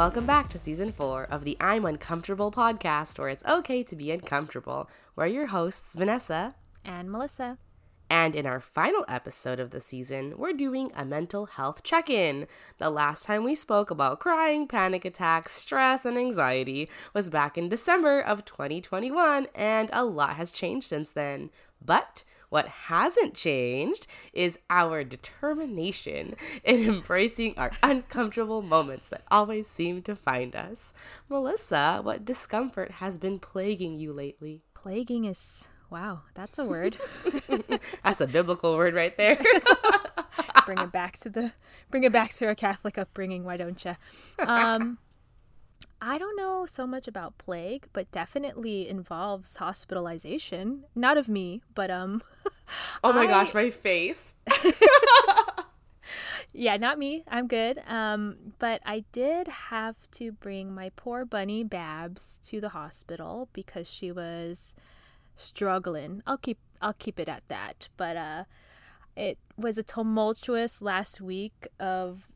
Welcome back to season four of the I'm Uncomfortable podcast, where it's okay to be uncomfortable. We're your hosts, Vanessa and Melissa. And in our final episode of the season, we're doing a mental health check in. The last time we spoke about crying, panic attacks, stress, and anxiety was back in December of 2021, and a lot has changed since then. But what hasn't changed is our determination in embracing our uncomfortable moments that always seem to find us. Melissa, what discomfort has been plaguing you lately? Plaguing is wow, that's a word. that's a biblical word right there. bring it back to the bring it back to our Catholic upbringing, why don't you? Um I don't know so much about plague, but definitely involves hospitalization. Not of me, but um Oh my I... gosh, my face. yeah, not me. I'm good. Um but I did have to bring my poor bunny Babs to the hospital because she was struggling. I'll keep I'll keep it at that. But uh it was a tumultuous last week of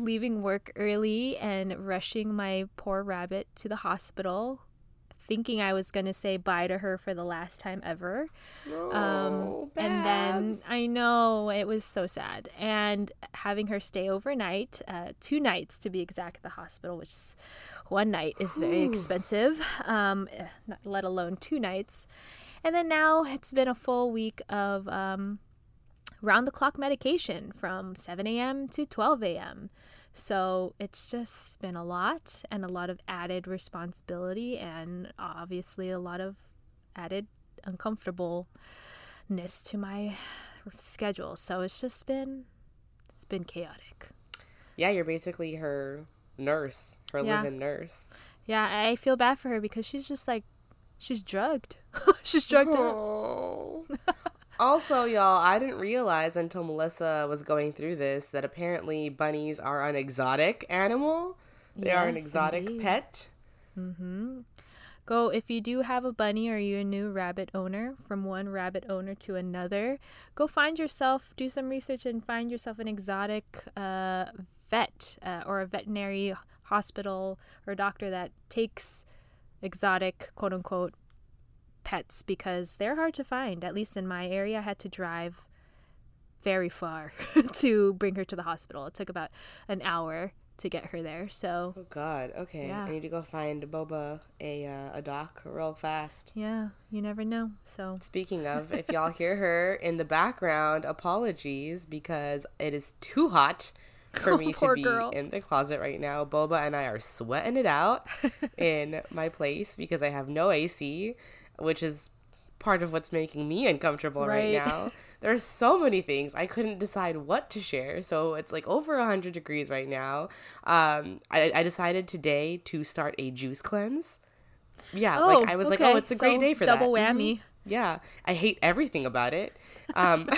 leaving work early and rushing my poor rabbit to the hospital, thinking I was going to say bye to her for the last time ever. Oh, um, and then I know it was so sad. And having her stay overnight, uh, two nights to be exact, at the hospital, which one night is very expensive, um, eh, let alone two nights. And then now it's been a full week of um, round the clock medication from 7 a.m. to 12 a.m. So it's just been a lot and a lot of added responsibility and obviously a lot of added uncomfortableness to my schedule. So it's just been it's been chaotic. Yeah, you're basically her nurse, her yeah. living nurse. Yeah, I feel bad for her because she's just like she's drugged. she's drugged oh. Also, y'all, I didn't realize until Melissa was going through this that apparently bunnies are an exotic animal. They yes, are an exotic indeed. pet. Mm-hmm. Go if you do have a bunny or you're a new rabbit owner, from one rabbit owner to another, go find yourself, do some research, and find yourself an exotic uh, vet uh, or a veterinary hospital or doctor that takes exotic quote unquote pets because they're hard to find. At least in my area, I had to drive very far to bring her to the hospital. It took about an hour to get her there. So Oh god. Okay. Yeah. I need to go find Boba a uh, a doc real fast. Yeah, you never know. So Speaking of, if y'all hear her in the background, apologies because it is too hot for me to be girl. in the closet right now. Boba and I are sweating it out in my place because I have no AC which is part of what's making me uncomfortable right, right now. There's so many things I couldn't decide what to share. So it's like over 100 degrees right now. Um, I, I decided today to start a juice cleanse. Yeah, oh, like I was okay. like, oh, it's a so great day for double that. Double whammy. Mm-hmm. Yeah, I hate everything about it. Um,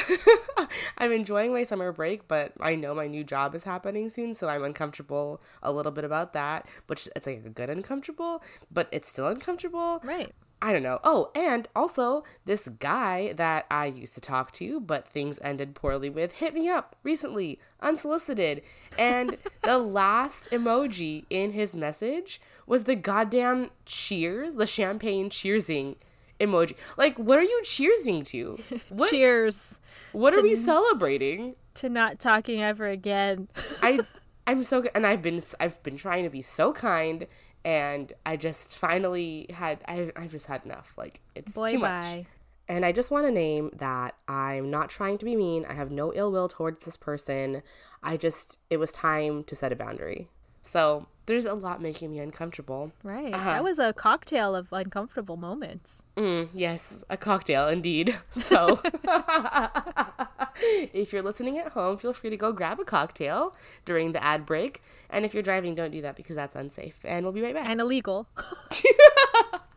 I'm enjoying my summer break, but I know my new job is happening soon, so I'm uncomfortable a little bit about that. Which it's like a good uncomfortable, but it's still uncomfortable. Right. I don't know. Oh, and also, this guy that I used to talk to, but things ended poorly with, hit me up recently, unsolicited. And the last emoji in his message was the goddamn cheers, the champagne cheersing emoji. Like, what are you cheersing to? What, Cheers. What are we celebrating? To not talking ever again. I I'm so and I've been I've been trying to be so kind and I just finally had I I just had enough. Like it's Boy, too much. Bye. And I just want to name that I'm not trying to be mean. I have no ill will towards this person. I just it was time to set a boundary. So there's a lot making me uncomfortable. Right. Uh-huh. That was a cocktail of uncomfortable moments. Mm, yes, a cocktail indeed. So if you're listening at home, feel free to go grab a cocktail during the ad break. And if you're driving, don't do that because that's unsafe. And we'll be right back. And illegal.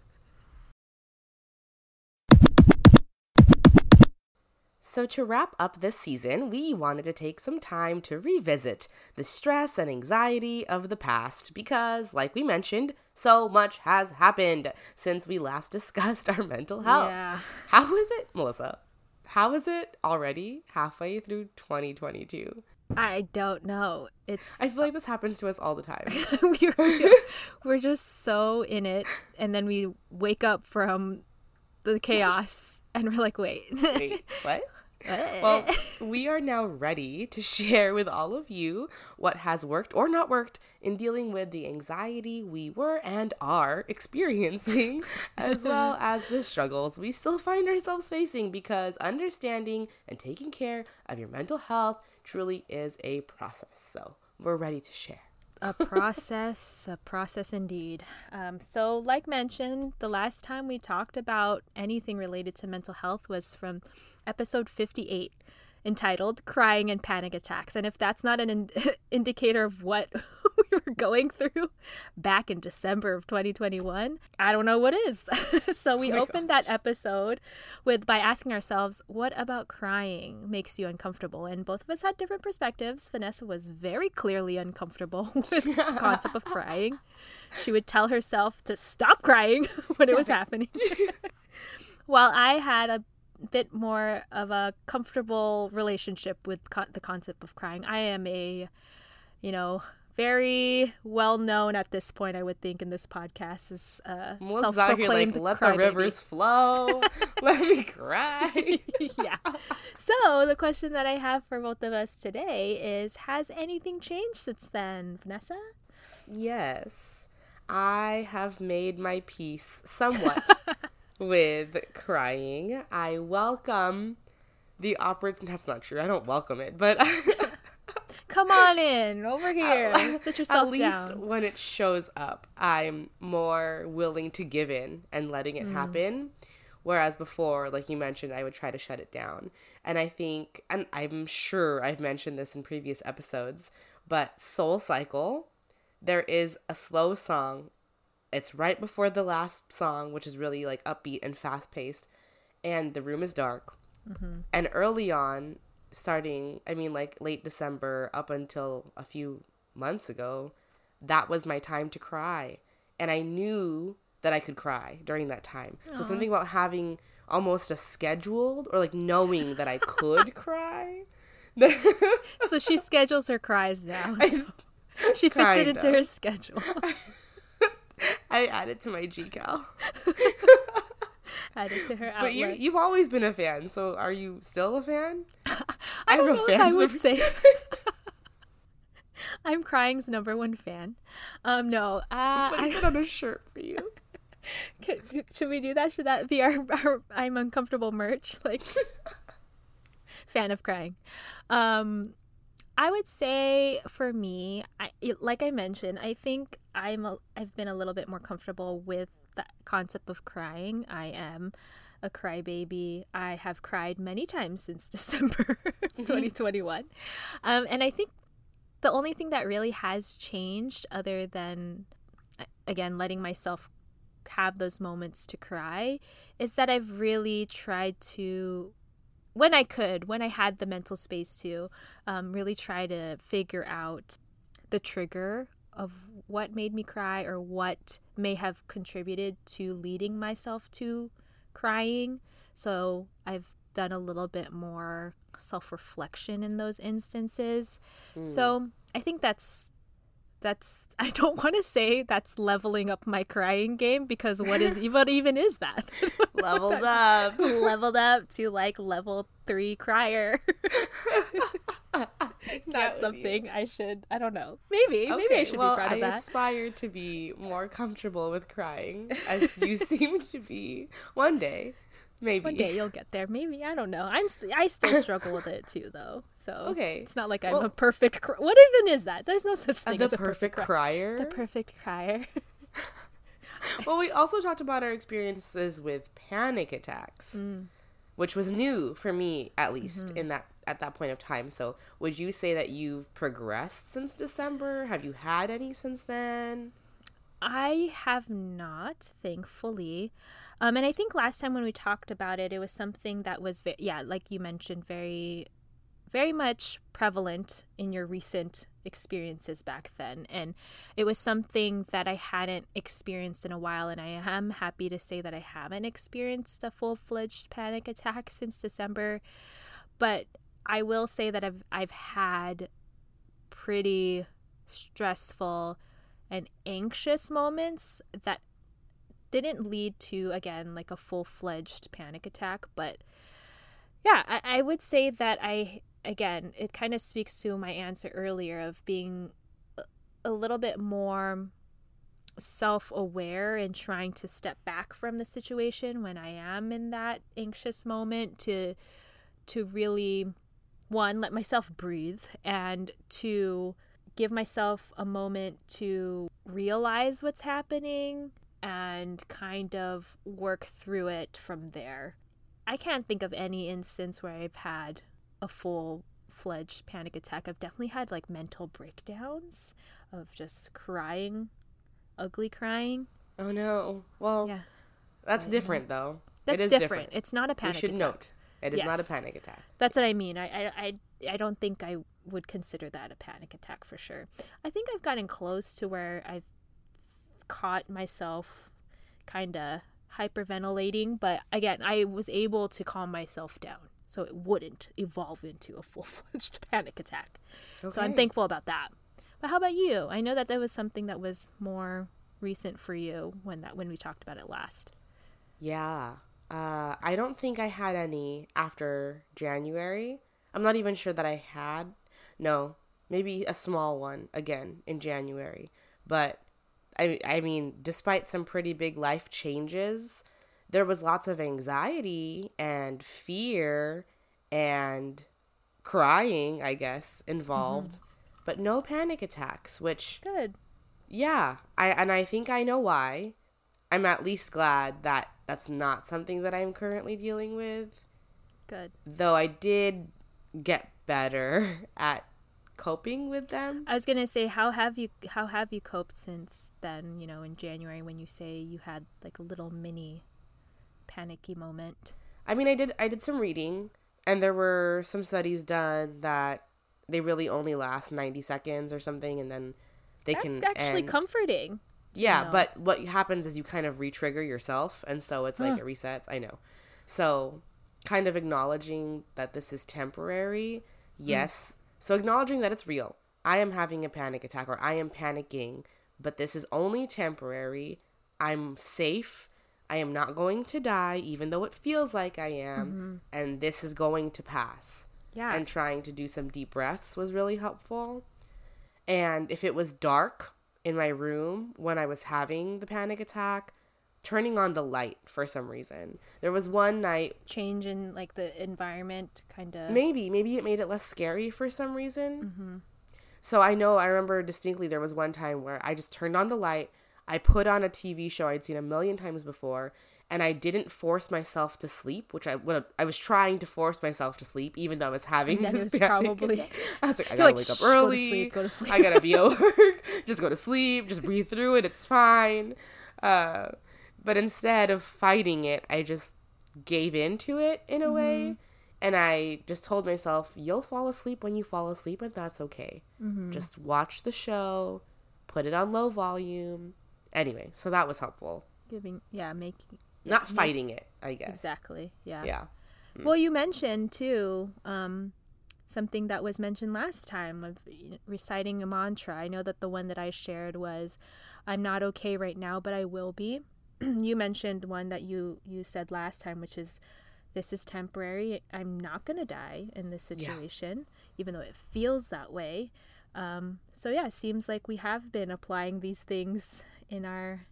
So, to wrap up this season, we wanted to take some time to revisit the stress and anxiety of the past because, like we mentioned, so much has happened since we last discussed our mental health. Yeah. How is it, Melissa? how is it already halfway through 2022? I don't know. It's. I feel like this happens to us all the time. we're, we're just so in it, and then we wake up from the chaos, and we're like, wait, wait, what? Well, we are now ready to share with all of you what has worked or not worked in dealing with the anxiety we were and are experiencing, as well as the struggles we still find ourselves facing because understanding and taking care of your mental health truly is a process. So, we're ready to share a process, a process indeed. Um, so, like mentioned, the last time we talked about anything related to mental health was from episode 58 entitled Crying and Panic Attacks. And if that's not an in- indicator of what we were going through back in December of 2021, I don't know what is. so we oh opened God. that episode with by asking ourselves, what about crying makes you uncomfortable? And both of us had different perspectives. Vanessa was very clearly uncomfortable with the concept of crying. She would tell herself to stop crying when it was happening. While I had a bit more of a comfortable relationship with co- the concept of crying. I am a, you know, very well known at this point, I would think, in this podcast is uh, self-proclaimed like, let the rivers flow, let me cry. yeah. So the question that I have for both of us today is: Has anything changed since then, Vanessa? Yes, I have made my peace somewhat with crying. I welcome the opportunity. That's not true. I don't welcome it, but. Come on in over here. At, Sit yourself down. At least down. when it shows up, I'm more willing to give in and letting it mm. happen. Whereas before, like you mentioned, I would try to shut it down. And I think, and I'm sure I've mentioned this in previous episodes, but Soul Cycle, there is a slow song it's right before the last song, which is really like upbeat and fast paced, and the room is dark. Mm-hmm. And early on, starting, I mean, like late December up until a few months ago, that was my time to cry. And I knew that I could cry during that time. Aww. So something about having almost a scheduled or like knowing that I could cry. so she schedules her cries now. So she fits it into her schedule. I added to my GCal. added to her outlet. But you, you've always been a fan, so are you still a fan? I, I don't know if I would say. I'm crying's number one fan. Um, no, uh, I'm putting I, it on a shirt for you. should we do that? Should that be our, our I'm uncomfortable merch? Like, fan of crying. Um, I would say for me, I, like I mentioned, I think I'm a, I've been a little bit more comfortable with the concept of crying. I am a crybaby. I have cried many times since December 2021. Um, and I think the only thing that really has changed, other than, again, letting myself have those moments to cry, is that I've really tried to when I could, when I had the mental space to, um, really try to figure out the trigger of what made me cry or what may have contributed to leading myself to crying. So I've done a little bit more self reflection in those instances. Mm. So I think that's that's I don't want to say that's leveling up my crying game because what is what even is that? Leveled up. Leveled up to like level 3 crier. Not something I should I don't know. Maybe okay, maybe I should well, be proud of I that. I aspire to be more comfortable with crying as you seem to be one day. Maybe one day you'll get there. Maybe I don't know. I'm st- I still struggle with it too, though. So okay, it's not like I'm well, a perfect. Cr- what even is that? There's no such thing the as a perfect, perfect crier. The perfect crier. well, we also talked about our experiences with panic attacks, mm. which was new for me, at least mm-hmm. in that at that point of time. So, would you say that you've progressed since December? Have you had any since then? I have not, thankfully. Um, and I think last time when we talked about it, it was something that was, ve- yeah, like you mentioned, very, very much prevalent in your recent experiences back then. And it was something that I hadn't experienced in a while. And I am happy to say that I haven't experienced a full fledged panic attack since December. But I will say that I've, I've had pretty stressful and anxious moments that didn't lead to, again, like a full fledged panic attack. But yeah, I, I would say that I again, it kind of speaks to my answer earlier of being a little bit more self aware and trying to step back from the situation when I am in that anxious moment to to really one let myself breathe and to give myself a moment to realize what's happening and kind of work through it from there. I can't think of any instance where I've had a full fledged panic attack. I've definitely had like mental breakdowns of just crying, ugly crying. Oh no. Well, yeah. That's different though. That's different. different. It's not a panic we should attack. note. It is yes. not a panic attack. That's what I mean. I, I, I, I don't think I would consider that a panic attack for sure. I think I've gotten close to where I've caught myself kind of hyperventilating, but again, I was able to calm myself down so it wouldn't evolve into a full fledged panic attack. Okay. So I'm thankful about that. But how about you? I know that there was something that was more recent for you when that when we talked about it last. Yeah. Uh, I don't think I had any after January. I'm not even sure that I had. No, maybe a small one again in January. But I I mean, despite some pretty big life changes, there was lots of anxiety and fear and crying, I guess, involved, mm-hmm. but no panic attacks, which good. Yeah, I and I think I know why. I'm at least glad that that's not something that I'm currently dealing with. Good. Though I did get better at coping with them. I was gonna say, how have you how have you coped since then? You know, in January when you say you had like a little mini panicky moment? I mean, I did I did some reading and there were some studies done that they really only last 90 seconds or something and then they That's can actually end. comforting. Yeah, but what happens is you kind of re-trigger yourself and so it's like it resets. I know. So, kind of acknowledging that this is temporary. Hmm. Yes. Mm. So acknowledging that it's real. I am having a panic attack or I am panicking, but this is only temporary. I'm safe I am not going to die, even though it feels like I am, mm-hmm. and this is going to pass. Yeah. And trying to do some deep breaths was really helpful. And if it was dark in my room when I was having the panic attack, turning on the light for some reason. There was one night change in like the environment kind of Maybe, maybe it made it less scary for some reason. Mm-hmm. So I know I remember distinctly there was one time where I just turned on the light I put on a TV show I'd seen a million times before, and I didn't force myself to sleep, which I would I was trying to force myself to sleep, even though I was having and this. probably. I was like, I gotta like, wake up early. Go to sleep, go to sleep. I gotta be at work. just go to sleep. Just breathe through it. It's fine. Uh, but instead of fighting it, I just gave into it in a mm-hmm. way. And I just told myself, you'll fall asleep when you fall asleep, and that's okay. Mm-hmm. Just watch the show, put it on low volume, Anyway, so that was helpful. Giving, yeah, making. Not fighting it, I guess. Exactly. Yeah. Yeah. Mm. Well, you mentioned too um, something that was mentioned last time of reciting a mantra. I know that the one that I shared was, "I'm not okay right now, but I will be." you mentioned one that you you said last time, which is, "This is temporary. I'm not gonna die in this situation, yeah. even though it feels that way." Um, so yeah, it seems like we have been applying these things in our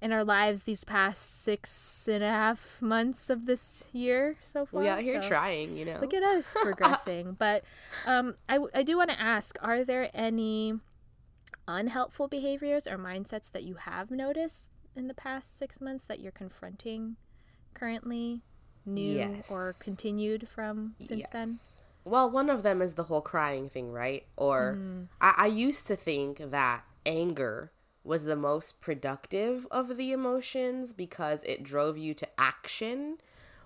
in our lives these past six and a half months of this year so far. We out here so trying, you know. Look at us progressing. but um, I, I do want to ask are there any unhelpful behaviors or mindsets that you have noticed in the past six months that you're confronting currently, new yes. or continued from since yes. then? Well, one of them is the whole crying thing, right? Or mm. I, I used to think that anger was the most productive of the emotions because it drove you to action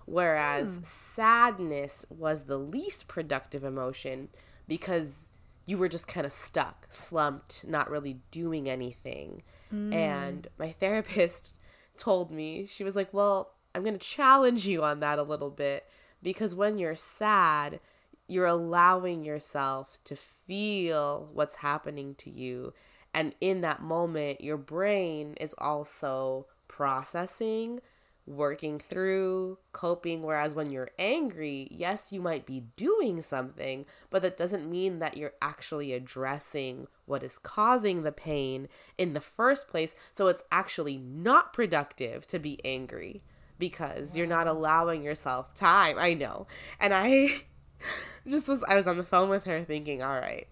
Whereas mm. sadness was the least productive emotion because you were just kind of stuck, slumped, not really doing anything. Mm. And my therapist told me, she was like, Well, I'm going to challenge you on that a little bit because when you're sad, you're allowing yourself to feel what's happening to you. And in that moment, your brain is also processing working through, coping. Whereas when you're angry, yes, you might be doing something, but that doesn't mean that you're actually addressing what is causing the pain in the first place. So it's actually not productive to be angry because you're not allowing yourself time. I know. And I just was, I was on the phone with her thinking, all right,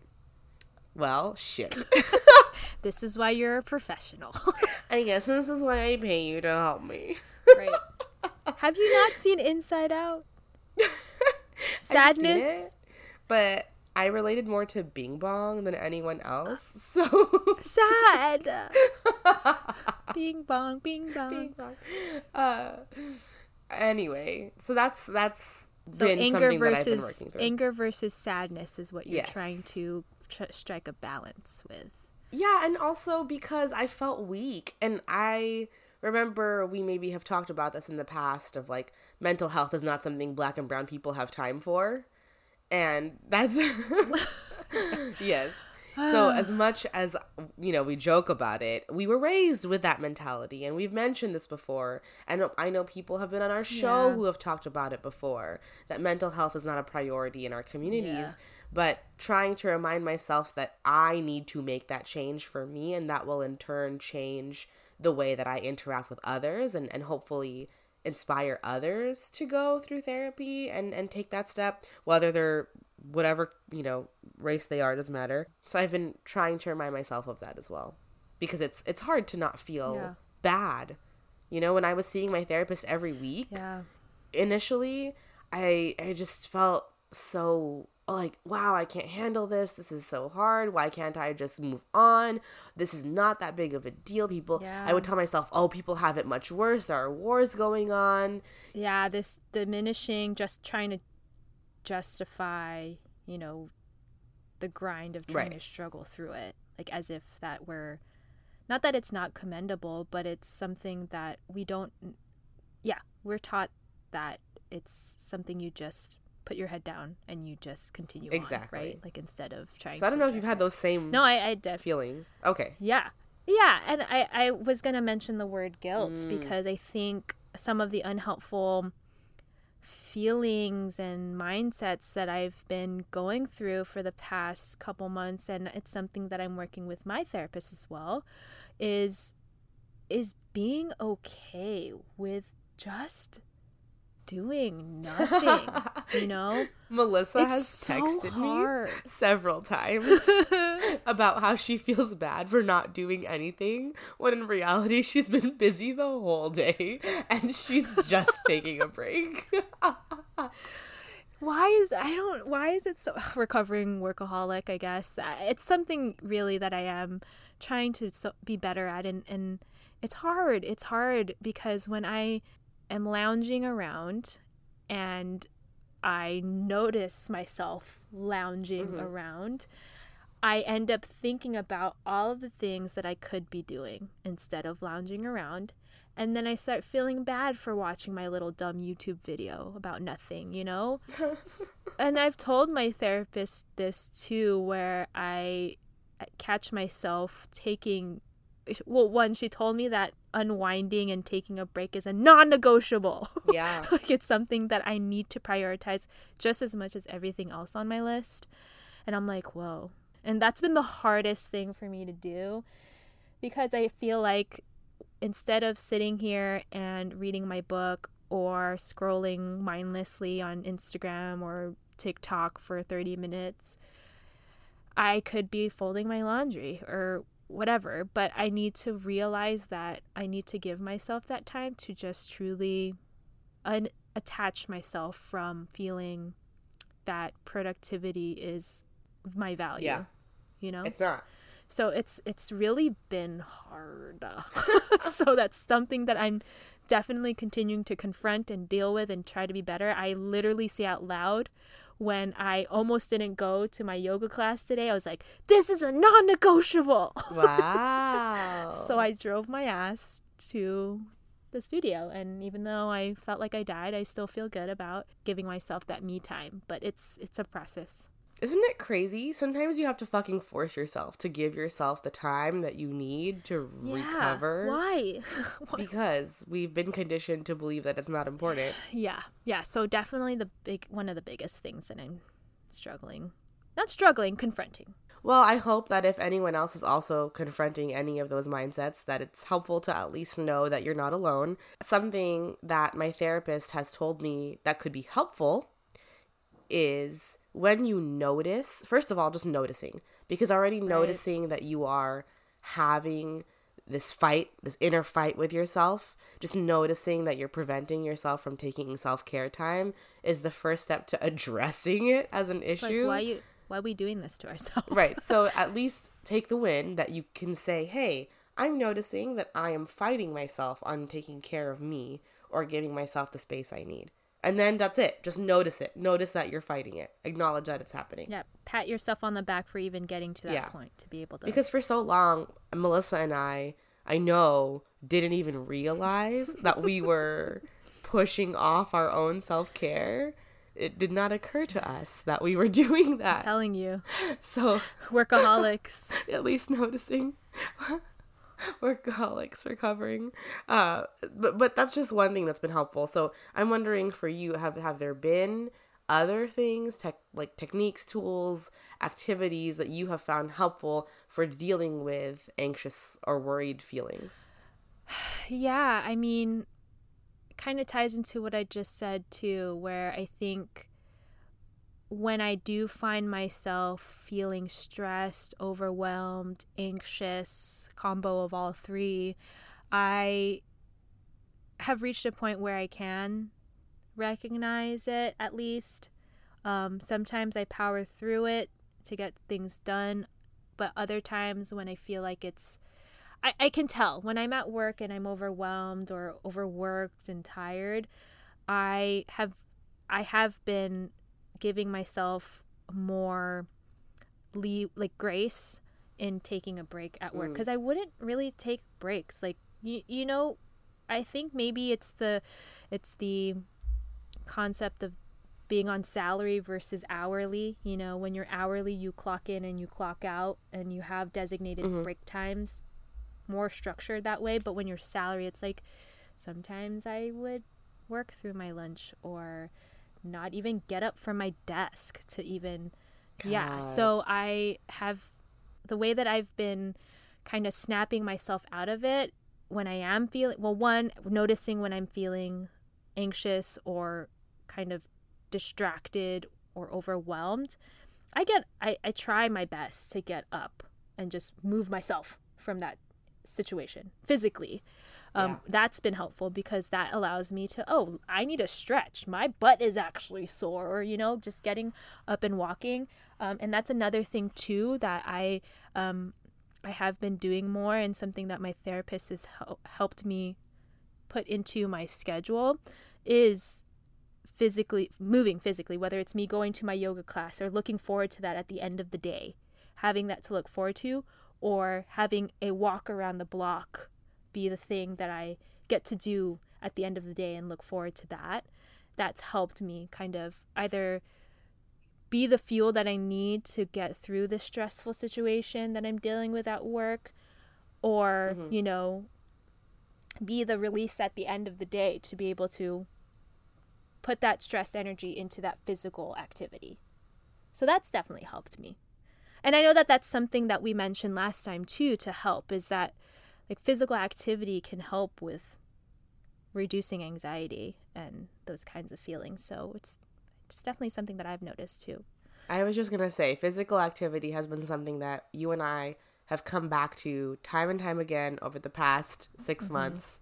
well, shit. this is why you're a professional. I guess this is why I pay you to help me. Right. Have you not seen Inside Out? Sadness. It, but I related more to Bing Bong than anyone else. So sad. bing bong, bing bong. Bing bong. Uh, anyway, so that's that's so anger versus anger versus sadness is what you're yes. trying to tr- strike a balance with. Yeah, and also because I felt weak and I remember we maybe have talked about this in the past of like mental health is not something black and brown people have time for and that's yes so as much as you know we joke about it we were raised with that mentality and we've mentioned this before and i know people have been on our show yeah. who have talked about it before that mental health is not a priority in our communities yeah. but trying to remind myself that i need to make that change for me and that will in turn change the way that I interact with others and, and hopefully inspire others to go through therapy and, and take that step, whether they're whatever, you know, race they are, doesn't matter. So I've been trying to remind myself of that as well. Because it's it's hard to not feel yeah. bad. You know, when I was seeing my therapist every week, yeah. initially I I just felt so like, wow, I can't handle this. This is so hard. Why can't I just move on? This is not that big of a deal. People, yeah. I would tell myself, oh, people have it much worse. There are wars going on. Yeah, this diminishing, just trying to justify, you know, the grind of trying right. to struggle through it. Like, as if that were, not that it's not commendable, but it's something that we don't, yeah, we're taught that it's something you just put your head down and you just continue exactly on, right like instead of trying so i don't know if you've had those same no i i def- feelings okay yeah yeah and i i was gonna mention the word guilt mm. because i think some of the unhelpful feelings and mindsets that I've been going through for the past couple months and it's something that I'm working with my therapist as well is is being okay with just doing nothing, you know? Melissa it's has texted so me several times about how she feels bad for not doing anything when in reality she's been busy the whole day and she's just taking a break. why is I don't why is it so recovering workaholic, I guess. Uh, it's something really that I am trying to so, be better at and and it's hard. It's hard because when I am lounging around and I notice myself lounging mm-hmm. around, I end up thinking about all of the things that I could be doing instead of lounging around. And then I start feeling bad for watching my little dumb YouTube video about nothing, you know? and I've told my therapist this too, where I catch myself taking well one she told me that unwinding and taking a break is a non-negotiable. Yeah. Like it's something that i need to prioritize just as much as everything else on my list. And i'm like whoa. And that's been the hardest thing for me to do because i feel like instead of sitting here and reading my book or scrolling mindlessly on instagram or tiktok for 30 minutes i could be folding my laundry or whatever. But I need to realize that I need to give myself that time to just truly unattach myself from feeling that productivity is my value. Yeah. You know? It's not. So it's it's really been hard. so that's something that I'm definitely continuing to confront and deal with and try to be better. I literally say out loud when I almost didn't go to my yoga class today, I was like, this is a non negotiable. Wow. so I drove my ass to the studio. And even though I felt like I died, I still feel good about giving myself that me time. But it's it's a process. Isn't it crazy? Sometimes you have to fucking force yourself to give yourself the time that you need to yeah, recover. Why? because we've been conditioned to believe that it's not important. Yeah. Yeah. So definitely the big one of the biggest things that I'm struggling. Not struggling, confronting. Well, I hope that if anyone else is also confronting any of those mindsets, that it's helpful to at least know that you're not alone. Something that my therapist has told me that could be helpful is when you notice, first of all, just noticing, because already right. noticing that you are having this fight, this inner fight with yourself, just noticing that you're preventing yourself from taking self care time is the first step to addressing it as an issue. Like why you why are we doing this to ourselves? right. So at least take the win that you can say, hey, I'm noticing that I am fighting myself on taking care of me or giving myself the space I need. And then that's it. Just notice it. Notice that you're fighting it. Acknowledge that it's happening. Yeah. Pat yourself on the back for even getting to that yeah. point to be able to. Because for so long, Melissa and I, I know, didn't even realize that we were pushing off our own self care. It did not occur to us that we were doing that. I'm telling you. So, workaholics. at least noticing. workaholics recovering. Uh, but but that's just one thing that's been helpful. So I'm wondering for you, have have there been other things, tech like techniques, tools, activities that you have found helpful for dealing with anxious or worried feelings? Yeah, I mean, kind of ties into what I just said too, where I think when I do find myself feeling stressed, overwhelmed, anxious, combo of all three, I have reached a point where I can recognize it at least. Um, sometimes I power through it to get things done, but other times when I feel like it's I, I can tell when I'm at work and I'm overwhelmed or overworked and tired, I have I have been giving myself more leave like grace in taking a break at work because mm. I wouldn't really take breaks like you, you know I think maybe it's the it's the concept of being on salary versus hourly you know when you're hourly you clock in and you clock out and you have designated mm-hmm. break times more structured that way but when you're salary it's like sometimes I would work through my lunch or not even get up from my desk to even God. yeah so i have the way that i've been kind of snapping myself out of it when i am feeling well one noticing when i'm feeling anxious or kind of distracted or overwhelmed i get i, I try my best to get up and just move myself from that situation physically. Um, yeah. That's been helpful because that allows me to, oh, I need a stretch. My butt is actually sore, or, you know, just getting up and walking. Um, and that's another thing, too, that I, um, I have been doing more and something that my therapist has hel- helped me put into my schedule is physically moving physically, whether it's me going to my yoga class or looking forward to that at the end of the day, having that to look forward to, or having a walk around the block be the thing that I get to do at the end of the day and look forward to that. That's helped me kind of either be the fuel that I need to get through the stressful situation that I'm dealing with at work or, mm-hmm. you know, be the release at the end of the day to be able to put that stress energy into that physical activity. So that's definitely helped me and i know that that's something that we mentioned last time too to help is that like physical activity can help with reducing anxiety and those kinds of feelings. So it's it's definitely something that i've noticed too. I was just going to say physical activity has been something that you and i have come back to time and time again over the past 6 mm-hmm. months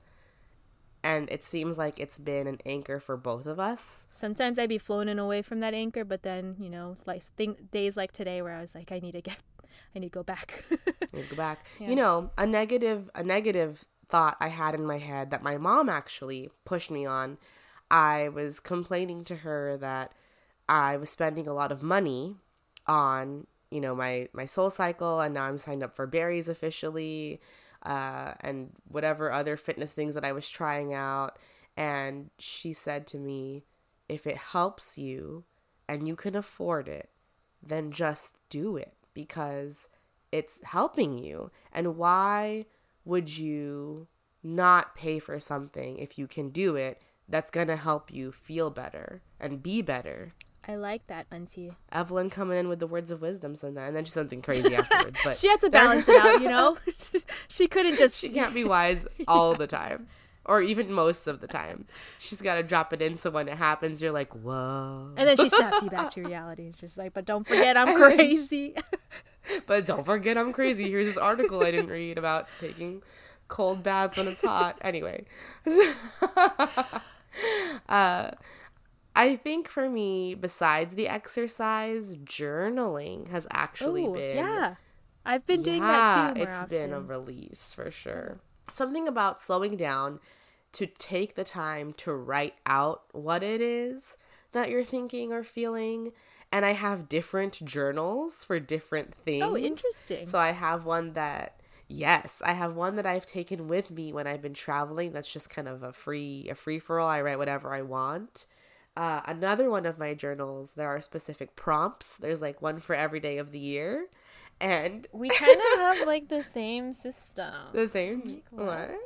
and it seems like it's been an anchor for both of us. Sometimes I'd be floating away from that anchor, but then you know, like days like today where I was like, I need to get, I need to go back. go back. Yeah. You know, a negative, a negative thought I had in my head that my mom actually pushed me on. I was complaining to her that I was spending a lot of money on, you know, my my soul cycle, and now I'm signed up for Barry's officially uh, and whatever other fitness things that I was trying out. And she said to me, if it helps you and you can afford it, then just do it because it's helping you. And why would you not pay for something if you can do it that's going to help you feel better and be better? I like that, Auntie. Evelyn coming in with the words of wisdom sometimes, and then just something crazy afterwards. But she had to balance it out, you know. she couldn't just. She can't be wise all the time, or even most of the time. She's got to drop it in, so when it happens, you're like, "Whoa!" And then she snaps you back to reality. She's like, "But don't forget, I'm crazy." but don't forget, I'm crazy. Here's this article I didn't read about taking cold baths when it's hot. Anyway. uh I think for me, besides the exercise, journaling has actually Ooh, been. Yeah. I've been doing yeah, that too. It's often. been a release for sure. Something about slowing down to take the time to write out what it is that you're thinking or feeling. And I have different journals for different oh, things. Oh, interesting. So I have one that Yes, I have one that I've taken with me when I've been traveling. That's just kind of a free a free for all. I write whatever I want. Uh, another one of my journals, there are specific prompts. There's like one for every day of the year. And we kind of have like the same system. The same? Like, what? what?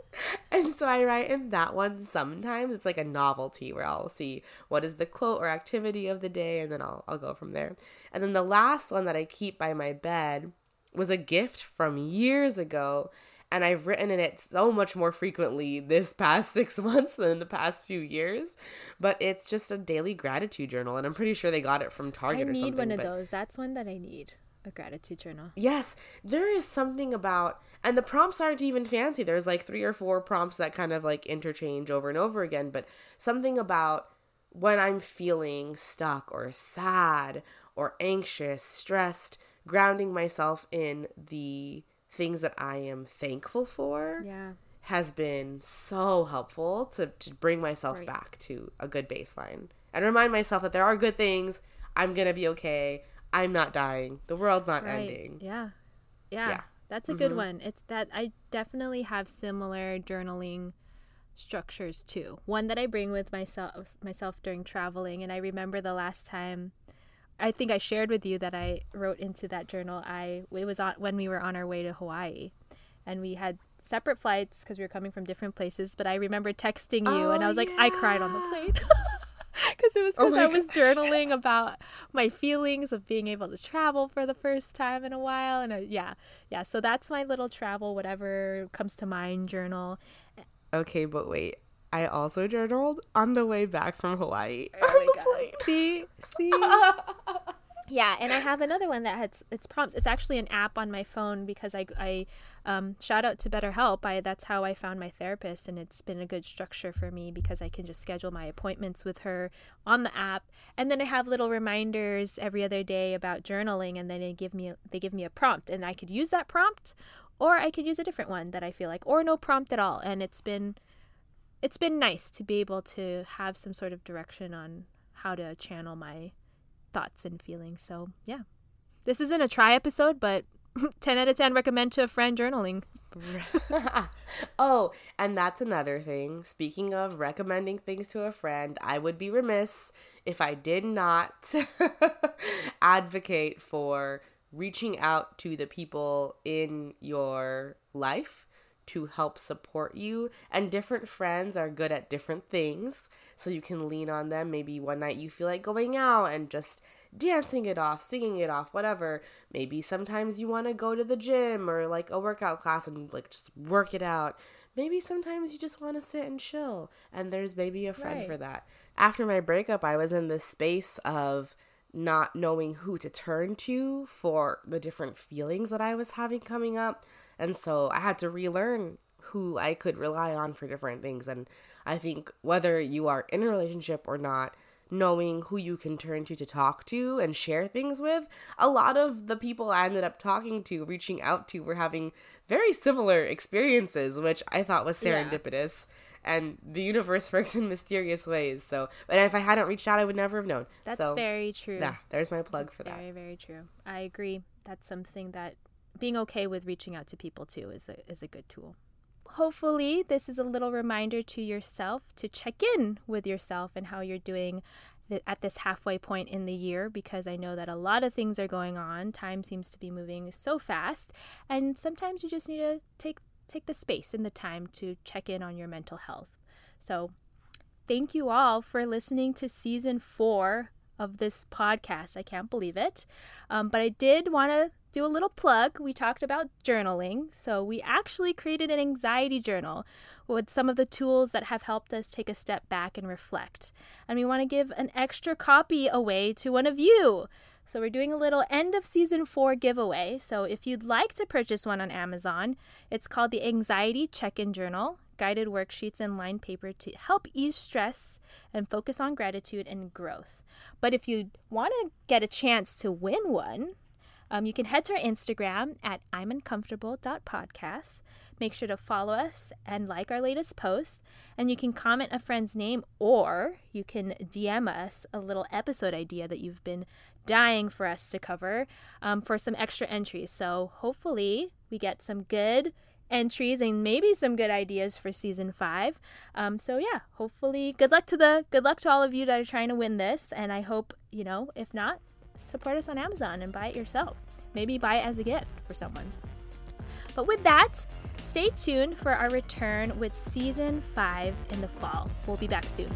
And so I write in that one sometimes. It's like a novelty where I'll see what is the quote or activity of the day and then I'll, I'll go from there. And then the last one that I keep by my bed was a gift from years ago and I've written in it so much more frequently this past six months than in the past few years. But it's just a daily gratitude journal, and I'm pretty sure they got it from Target I or something. I need one of those. That's one that I need. A gratitude journal. Yes, there is something about, and the prompts aren't even fancy. There's like three or four prompts that kind of like interchange over and over again, but something about when I'm feeling stuck or sad or anxious, stressed, grounding myself in the things that I am thankful for yeah. has been so helpful to, to bring myself right. back to a good baseline and remind myself that there are good things. I'm going to be okay. I'm not dying. The world's not right. ending. Yeah. Yeah. yeah. That's a mm-hmm. good one. It's that I definitely have similar journaling structures too. One that I bring with myself myself during traveling and I remember the last time I think I shared with you that I wrote into that journal. I it was on when we were on our way to Hawaii, and we had separate flights because we were coming from different places. But I remember texting you, oh, and I was like, yeah. I cried on the plane. Because it was because oh I was journaling about my feelings of being able to travel for the first time in a while, and uh, yeah, yeah. So that's my little travel, whatever comes to mind journal. Okay, but wait, I also journaled on the way back from Hawaii. Oh! See, see. yeah, and I have another one that has it's prompts. It's actually an app on my phone because I I um, shout out to BetterHelp. I that's how I found my therapist, and it's been a good structure for me because I can just schedule my appointments with her on the app, and then I have little reminders every other day about journaling, and then they give me they give me a prompt, and I could use that prompt, or I could use a different one that I feel like, or no prompt at all, and it's been it's been nice to be able to have some sort of direction on how to channel my thoughts and feelings. So, yeah. This isn't a try episode, but 10 out of 10 recommend to a friend journaling. oh, and that's another thing. Speaking of recommending things to a friend, I would be remiss if I did not advocate for reaching out to the people in your life to help support you. And different friends are good at different things. So you can lean on them. Maybe one night you feel like going out and just dancing it off, singing it off, whatever. Maybe sometimes you want to go to the gym or like a workout class and like just work it out. Maybe sometimes you just want to sit and chill. And there's maybe a friend right. for that. After my breakup, I was in this space of not knowing who to turn to for the different feelings that I was having coming up. And so I had to relearn who I could rely on for different things. And I think whether you are in a relationship or not, knowing who you can turn to to talk to and share things with. A lot of the people I ended up talking to, reaching out to, were having very similar experiences, which I thought was serendipitous. Yeah. And the universe works in mysterious ways. So, but if I hadn't reached out, I would never have known. That's so, very true. Yeah, there's my plug That's for very, that. Very, very true. I agree. That's something that being okay with reaching out to people too is a, is a good tool hopefully, this is a little reminder to yourself to check in with yourself and how you're doing at this halfway point in the year because I know that a lot of things are going on. Time seems to be moving so fast, and sometimes you just need to take take the space and the time to check in on your mental health. So, thank you all for listening to season 4 of this podcast. I can't believe it. Um, but I did want to do a little plug. We talked about journaling. So, we actually created an anxiety journal with some of the tools that have helped us take a step back and reflect. And we want to give an extra copy away to one of you. So, we're doing a little end of season four giveaway. So, if you'd like to purchase one on Amazon, it's called the Anxiety Check In Journal guided worksheets and lined paper to help ease stress and focus on gratitude and growth. But if you want to get a chance to win one, um, you can head to our Instagram at i'muncomfortable.podcast. Make sure to follow us and like our latest post. And you can comment a friend's name or you can DM us a little episode idea that you've been dying for us to cover um, for some extra entries. So hopefully we get some good entries and maybe some good ideas for season five. Um, so yeah, hopefully, good luck to the good luck to all of you that are trying to win this. And I hope you know, if not, support us on Amazon and buy it yourself. Maybe buy it as a gift for someone. But with that, stay tuned for our return with season five in the fall. We'll be back soon.